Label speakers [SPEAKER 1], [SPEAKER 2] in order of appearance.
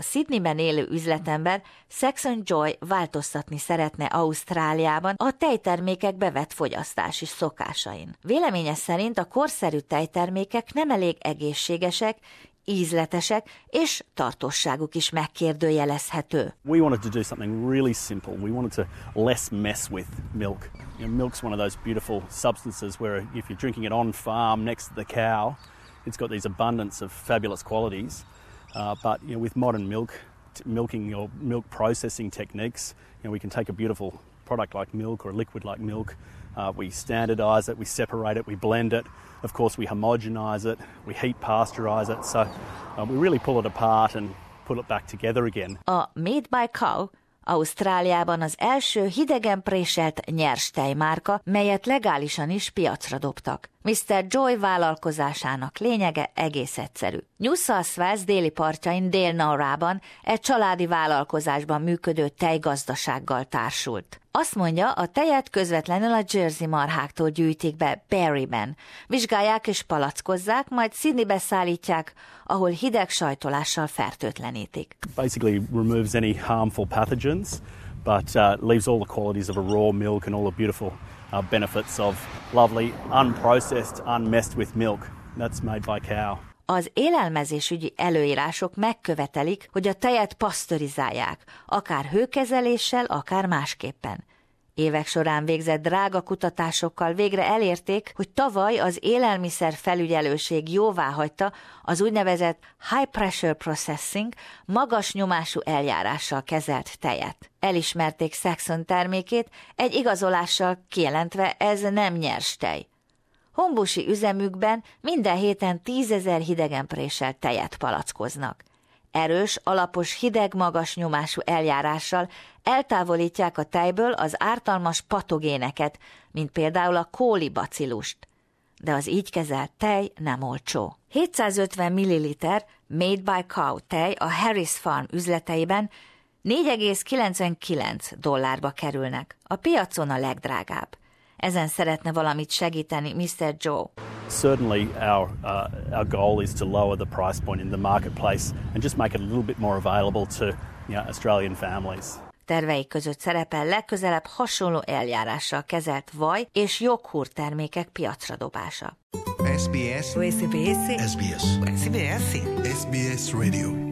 [SPEAKER 1] A Sydneyben élő üzletember Saxon Joy változtatni szeretne Ausztráliában a tejtermékek bevett fogyasztási szokásain. Véleménye szerint a korszerű tejtermékek nem elég egészségesek, ízletesek, és tartosságuk is megkérdőjelezhető.
[SPEAKER 2] We wanted to do something really simple. We wanted to less mess with milk. You know, milk's one of those beautiful substances where if you're drinking it on farm next to the cow, it's got these abundance of fabulous qualities. Uh, but you know, with modern milk, milking or milk processing techniques, you know, we can take a beautiful product like milk or a liquid like milk. Uh, we standardise it, we separate it, we blend it. Of course, we homogenise it, we heat pasteurize it. So uh, we really pull it apart and put it back together again.
[SPEAKER 1] A Made by Cow Ausztráliában az első hidegen préselt nyers tejmárka, melyet legálisan is piacra dobtak. Mr. Joy vállalkozásának lényege egész egyszerű. New South Wales déli partjain Dél-Naurában egy családi vállalkozásban működő tejgazdasággal társult. Azt mondja, a tejet közvetlenül a Jersey marháktól gyűjtik be Barryben. Vizsgálják és palackozzák, majd Sydneybe szállítják, ahol hideg sajtolással fertőtlenítik.
[SPEAKER 2] Basically removes any harmful pathogens, but uh, leaves all the qualities of a raw milk and all the beautiful uh, benefits of lovely, unprocessed, unmessed with milk. That's made by cow.
[SPEAKER 1] Az élelmezésügyi előírások megkövetelik, hogy a tejet pasztorizálják, akár hőkezeléssel, akár másképpen. Évek során végzett drága kutatásokkal végre elérték, hogy tavaly az élelmiszer felügyelőség jóvá hagyta az úgynevezett high pressure processing, magas nyomású eljárással kezelt tejet. Elismerték Saxon termékét, egy igazolással kijelentve ez nem nyers tej. Hombusi üzemükben minden héten tízezer hidegen préselt tejet palackoznak. Erős, alapos, hideg, magas nyomású eljárással eltávolítják a tejből az ártalmas patogéneket, mint például a kólibacillust. De az így kezelt tej nem olcsó. 750 ml Made by Cow tej a Harris Farm üzleteiben 4,99 dollárba kerülnek. A piacon a legdrágább. Ezen szeretne valamit segíteni Mr. Joe.
[SPEAKER 2] Certainly, our uh, our goal is to lower the price point in the marketplace and just make it a little bit more available to you know, Australian families.
[SPEAKER 1] Tervei között szerepel legközelebb hasonló eljárással kezelt vaj és joghurt termékek piacra dobása.
[SPEAKER 3] SBS. SBS. SBS. SBS. SBS Radio.